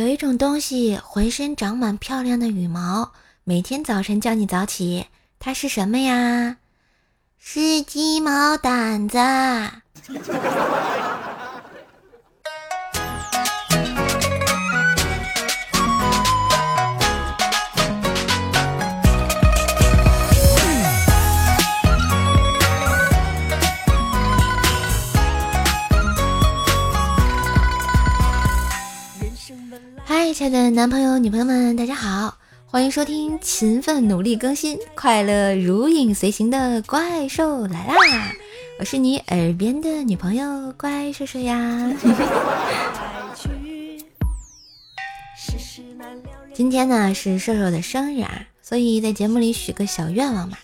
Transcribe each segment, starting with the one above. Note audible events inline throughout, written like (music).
有一种东西浑身长满漂亮的羽毛，每天早晨叫你早起，它是什么呀？是鸡毛掸子。亲爱的男朋友、女朋友们，大家好，欢迎收听勤奋努力更新、快乐如影随形的怪兽来啦！(laughs) 我是你耳边的女朋友怪兽兽呀。(laughs) 今天呢是瘦瘦的生日啊，所以在节目里许个小愿望嘛，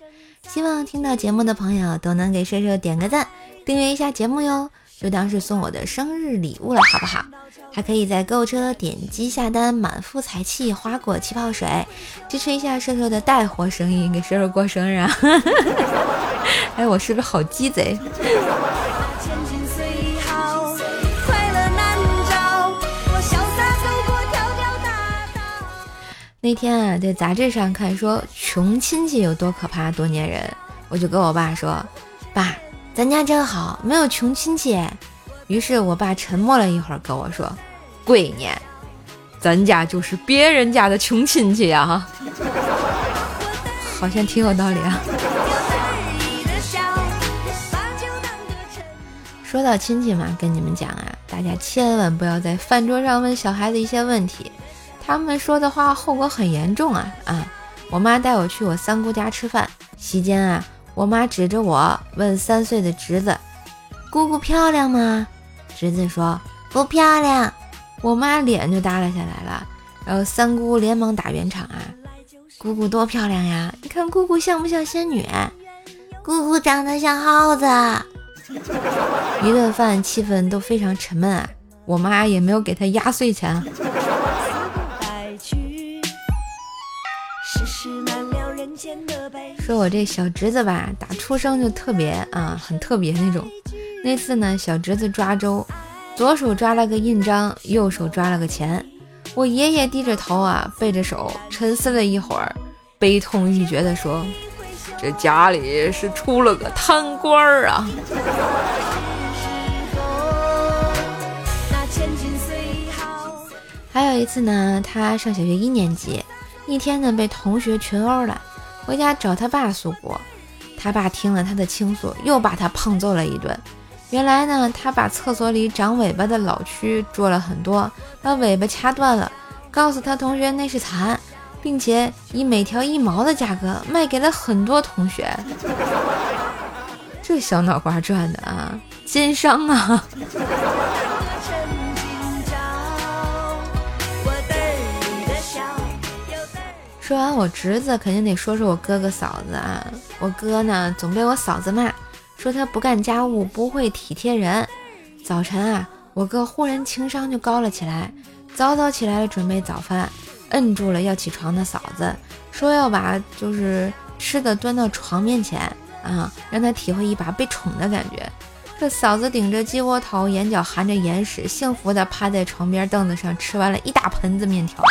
希望听到节目的朋友都能给瘦瘦点个赞，订阅一下节目哟。就当是送我的生日礼物了，好不好？还可以在购物车点击下单，满腹财气，花果气泡水，支持一下瘦瘦的带货生意，给瘦瘦过生日啊！(laughs) 哎，我是不是好鸡贼？(laughs) 那天啊，在杂志上看说穷亲戚有多可怕，多粘人，我就跟我爸说，爸。咱家真好，没有穷亲戚。于是我爸沉默了一会儿，跟我说：“闺女，咱家就是别人家的穷亲戚呀。(laughs) ”好像挺有道理啊。(laughs) 说到亲戚嘛，跟你们讲啊，大家千万不要在饭桌上问小孩子一些问题，他们说的话后果很严重啊啊！我妈带我去我三姑家吃饭，席间啊。我妈指着我问三岁的侄子：“姑姑漂亮吗？”侄子说：“不漂亮。”我妈脸就耷拉下来了。然后三姑连忙打圆场啊：“姑姑多漂亮呀！你看姑姑像不像仙女？姑姑长得像耗子。(laughs) ”一顿饭气氛都非常沉闷啊！我妈也没有给他压岁钱。说我这小侄子吧，打出生就特别啊，很特别那种。那次呢，小侄子抓周，左手抓了个印章，右手抓了个钱。我爷爷低着头啊，背着手，沉思了一会儿，悲痛欲绝地说：“这家里是出了个贪官儿啊！”还有一次呢，他上小学一年级，一天呢被同学群殴了。回家找他爸诉苦，他爸听了他的倾诉，又把他胖揍了一顿。原来呢，他把厕所里长尾巴的老蛆捉了很多，把尾巴掐断了，告诉他同学那是蚕，并且以每条一毛的价格卖给了很多同学。(laughs) 这小脑瓜转的啊，奸商啊！说完我侄子，肯定得说说我哥哥嫂子啊。我哥呢，总被我嫂子骂，说他不干家务，不会体贴人。早晨啊，我哥忽然情商就高了起来，早早起来了准备早饭，摁住了要起床的嫂子，说要把就是吃的端到床面前啊，让他体会一把被宠的感觉。这嫂子顶着鸡窝头，眼角含着盐屎，幸福的趴在床边凳子上吃完了一大盆子面条。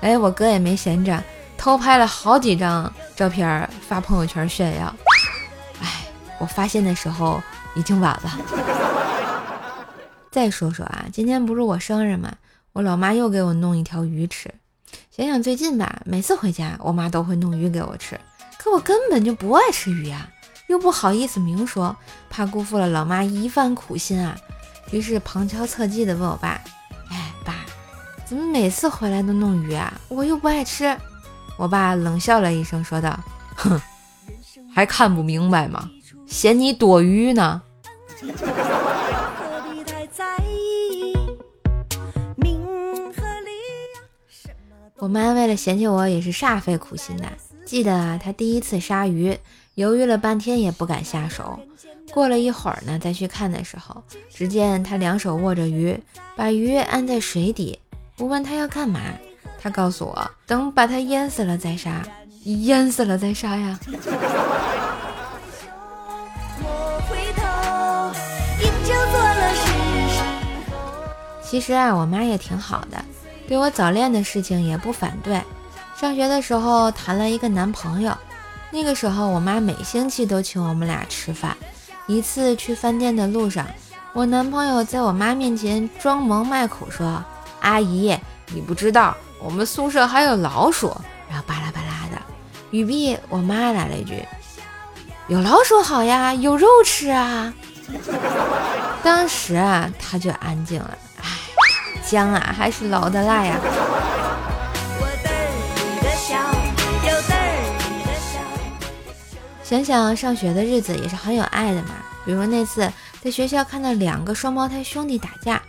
哎，我哥也没闲着，偷拍了好几张照片发朋友圈炫耀。哎，我发现的时候已经晚了。再说说啊，今天不是我生日吗？我老妈又给我弄一条鱼吃。想想最近吧，每次回家，我妈都会弄鱼给我吃，可我根本就不爱吃鱼呀，又不好意思明说，怕辜负了老妈一番苦心啊。于是旁敲侧击的问我爸。怎么每次回来都弄鱼啊？我又不爱吃。我爸冷笑了一声，说道：“哼，还看不明白吗？嫌你多鱼呢。”我妈为了嫌弃我，也是煞费苦心的。记得啊，她第一次杀鱼，犹豫了半天也不敢下手。过了一会儿呢，再去看的时候，只见她两手握着鱼，把鱼按在水底。我问他要干嘛，他告诉我等把他淹死了再杀，淹死了再杀呀。其实啊，我妈也挺好的。对我早恋的事情也不反对。上学的时候谈了一个男朋友，那个时候我妈每星期都请我们俩吃饭。一次去饭店的路上，我男朋友在我妈面前装萌卖苦说：“阿姨，你不知道我们宿舍还有老鼠。”然后巴拉巴拉的。语毕，我妈来了一句：“有老鼠好呀，有肉吃啊。”当时啊，他就安静了。唉，姜啊，还是老的辣呀。想想上学的日子也是很有爱的嘛。比如那次在学校看到两个双胞胎兄弟打架，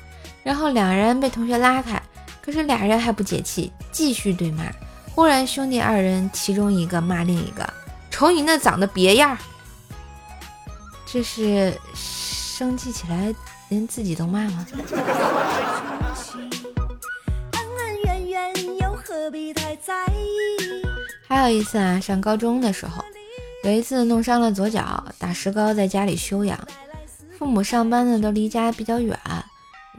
然后两人被同学拉开，可是俩人还不解气，继续对骂。忽然兄弟二人其中一个骂另一个：“瞅你那长得别样！”这是。生气起来连自己都骂吗？还有一次啊，上高中的时候，有一次弄伤了左脚，打石膏在家里休养。父母上班呢都离家比较远，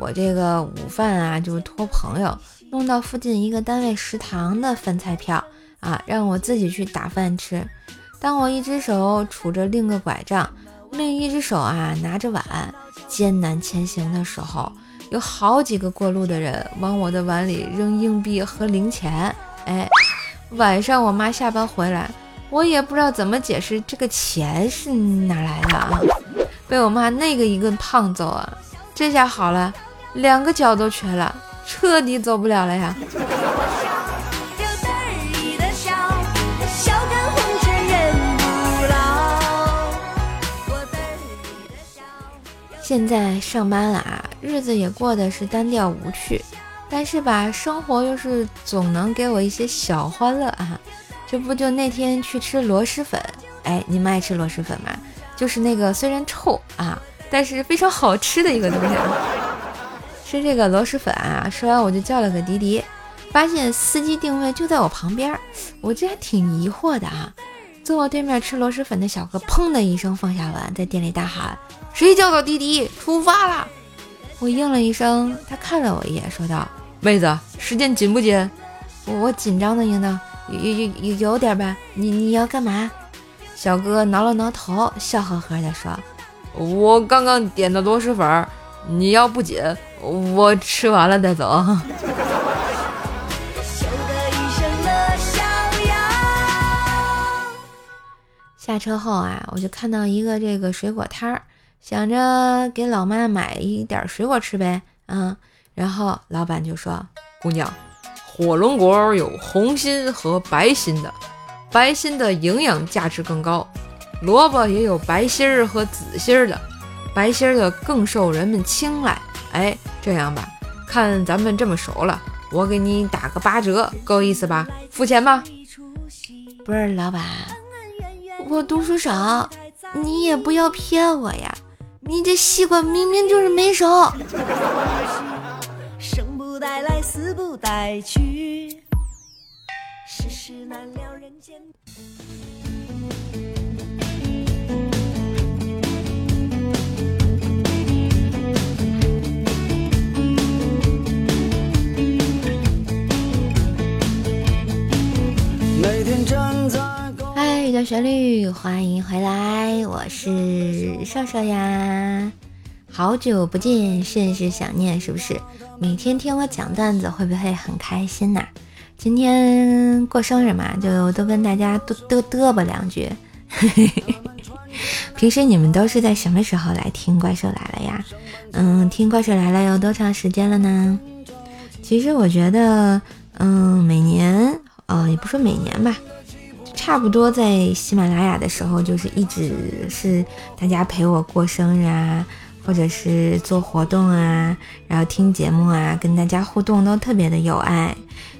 我这个午饭啊就是托朋友弄到附近一个单位食堂的饭菜票啊，让我自己去打饭吃。当我一只手杵着另个拐杖。另一只手啊拿着碗，艰难前行的时候，有好几个过路的人往我的碗里扔硬币和零钱。哎，晚上我妈下班回来，我也不知道怎么解释这个钱是哪来的啊，被我妈那个一顿胖揍啊，这下好了，两个脚都瘸了，彻底走不了了呀。现在上班了啊，日子也过得是单调无趣，但是吧，生活又是总能给我一些小欢乐啊。这不就那天去吃螺蛳粉，哎，你们爱吃螺蛳粉吗？就是那个虽然臭啊，但是非常好吃的一个东西。啊。吃这个螺蛳粉啊，说完我就叫了个滴滴，发现司机定位就在我旁边，我这还挺疑惑的啊。坐我对面吃螺蛳粉的小哥，砰的一声放下碗，在店里大喊。谁叫的滴滴？出发了！我应了一声，他看了我一眼，说道：“妹子，时间紧不紧？”我紧张的应道：“有有有有点呗。”你你要干嘛？小哥挠了挠头，笑呵呵的说：“我刚刚点的螺蛳粉，你要不紧，我吃完了再走。”下车后啊，我就看到一个这个水果摊儿。想着给老妈买一点水果吃呗，嗯，然后老板就说：“姑娘，火龙果有红心和白心的，白心的营养价值更高；萝卜也有白心儿和紫心儿的，白心儿的更受人们青睐。哎，这样吧，看咱们这么熟了，我给你打个八折，够意思吧？付钱吧。不是老板，我读书少，你也不要骗我呀。”你这西瓜明明就是没熟。生不带来，死不带去，世事难料，人间。旋律，欢迎回来，我是少少呀，好久不见，甚是想念，是不是？每天听我讲段子，会不会很开心呐？今天过生日嘛，就多跟大家嘚嘚嘚吧两句。(laughs) 平时你们都是在什么时候来听怪兽来了呀？嗯，听怪兽来了有多长时间了呢？其实我觉得，嗯，每年，呃，也不说每年吧。差不多在喜马拉雅的时候，就是一直是大家陪我过生日啊，或者是做活动啊，然后听节目啊，跟大家互动都特别的有爱，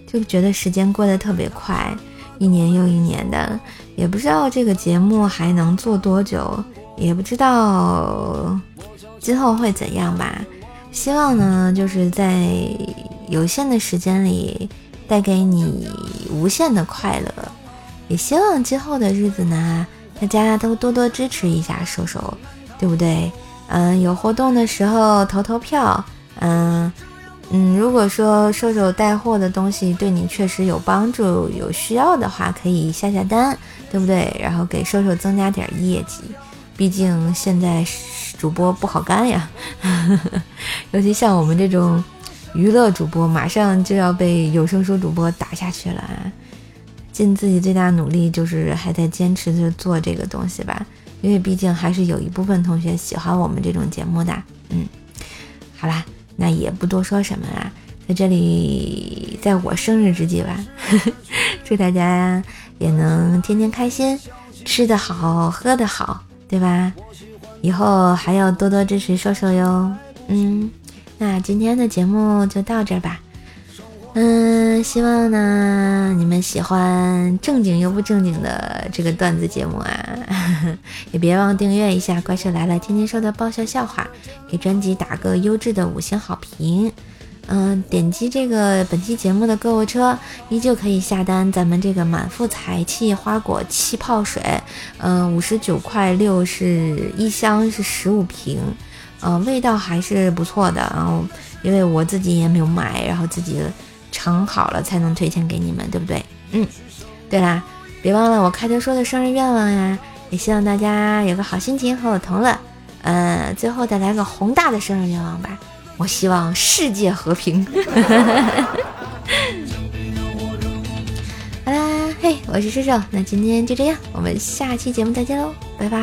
就觉得时间过得特别快，一年又一年的，也不知道这个节目还能做多久，也不知道今后会怎样吧。希望呢，就是在有限的时间里带给你无限的快乐。也希望今后的日子呢，大家都多多支持一下瘦瘦，对不对？嗯，有活动的时候投投票，嗯，嗯，如果说瘦瘦带货的东西对你确实有帮助、有需要的话，可以下下单，对不对？然后给瘦瘦增加点业绩，毕竟现在主播不好干呀，(laughs) 尤其像我们这种娱乐主播，马上就要被有声书主播打下去了。尽自己最大努力，就是还在坚持着做这个东西吧，因为毕竟还是有一部分同学喜欢我们这种节目的。嗯，好啦。那也不多说什么啦，在这里，在我生日之际吧，呵 (laughs) 呵祝大家也能天天开心，吃得好，喝得好，对吧？以后还要多多支持瘦瘦哟。嗯，那今天的节目就到这吧。嗯，希望呢你们喜欢正经又不正经的这个段子节目啊，(laughs) 也别忘订阅一下《怪兽来了》，天天说的爆笑笑话，给专辑打个优质的五星好评。嗯，点击这个本期节目的购物车，依旧可以下单咱们这个满腹财气花果气泡水。嗯，五十九块六是一箱，是十五瓶。嗯，味道还是不错的。然后因为我自己也没有买，然后自己。盛好了才能推荐给你们，对不对？嗯，对啦，别忘了我开头说的生日愿望呀！也希望大家有个好心情和我同乐。呃，最后再来个宏大的生日愿望吧，我希望世界和平。(laughs) 好啦，嘿，我是瘦瘦，那今天就这样，我们下期节目再见喽，拜拜。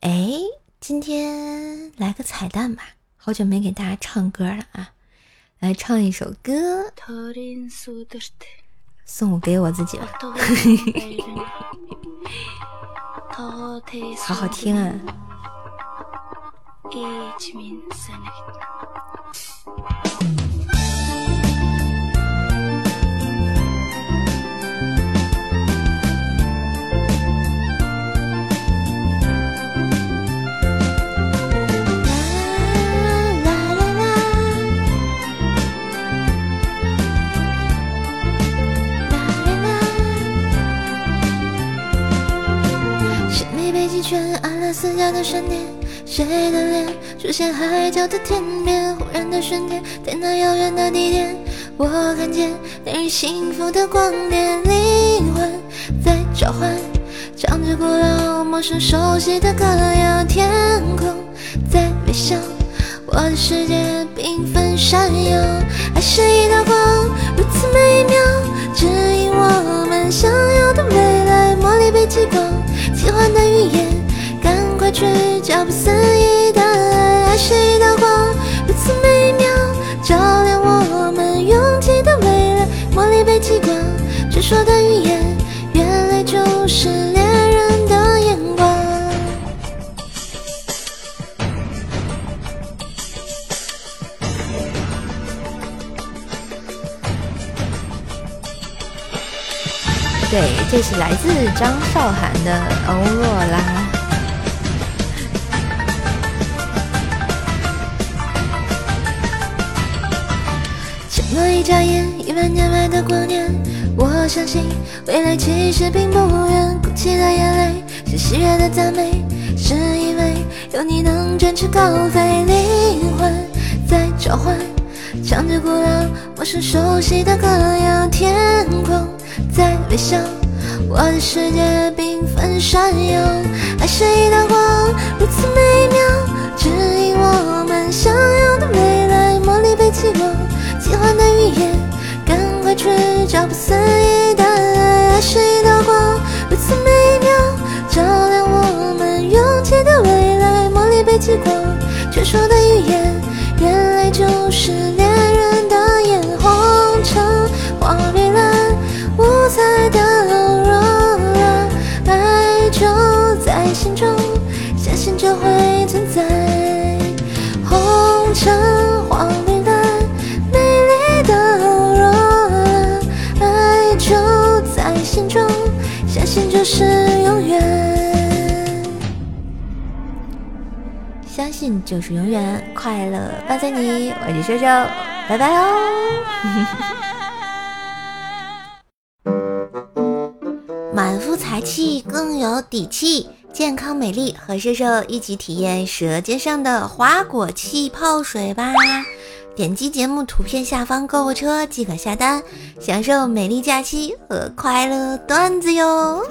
哎。今天来个彩蛋吧，好久没给大家唱歌了啊！来唱一首歌，送给我自己吧，(laughs) 好好听啊！阿拉斯加的闪电，谁的脸出现海角的天边？忽然的瞬间，在那遥远的地点，我看见恋人幸福的光点，灵魂在召唤，唱着古老、陌生、熟悉的歌谣，天空在微笑，我的世界缤纷闪耀，爱是一道光，如此美妙，对，这是来自张韶涵的《欧若拉》。沉默一眨眼，一万年外的光年，我相信未来其实并不远。哭泣的眼泪是喜悦的赞美，是因为有你能展翅高飞。灵魂在召唤，唱着古老、陌生、熟悉的歌谣。天空在微笑，我的世界缤纷闪耀。爱是一道光，如此美妙，指引我们想要的未来。魔力被激光。奇幻的语言，赶快去找不思议的爱。爱是一道光，如此美妙，照亮我们勇气的未来。魔力被激光，传说的语言，原来就是信就是永远，快乐伴随你，我是瘦瘦，拜拜哦。(laughs) 满腹才气更有底气。健康美丽，和瘦瘦一起体验舌尖上的花果气泡水吧！点击节目图片下方购物车即可下单，享受美丽假期和快乐段子哟！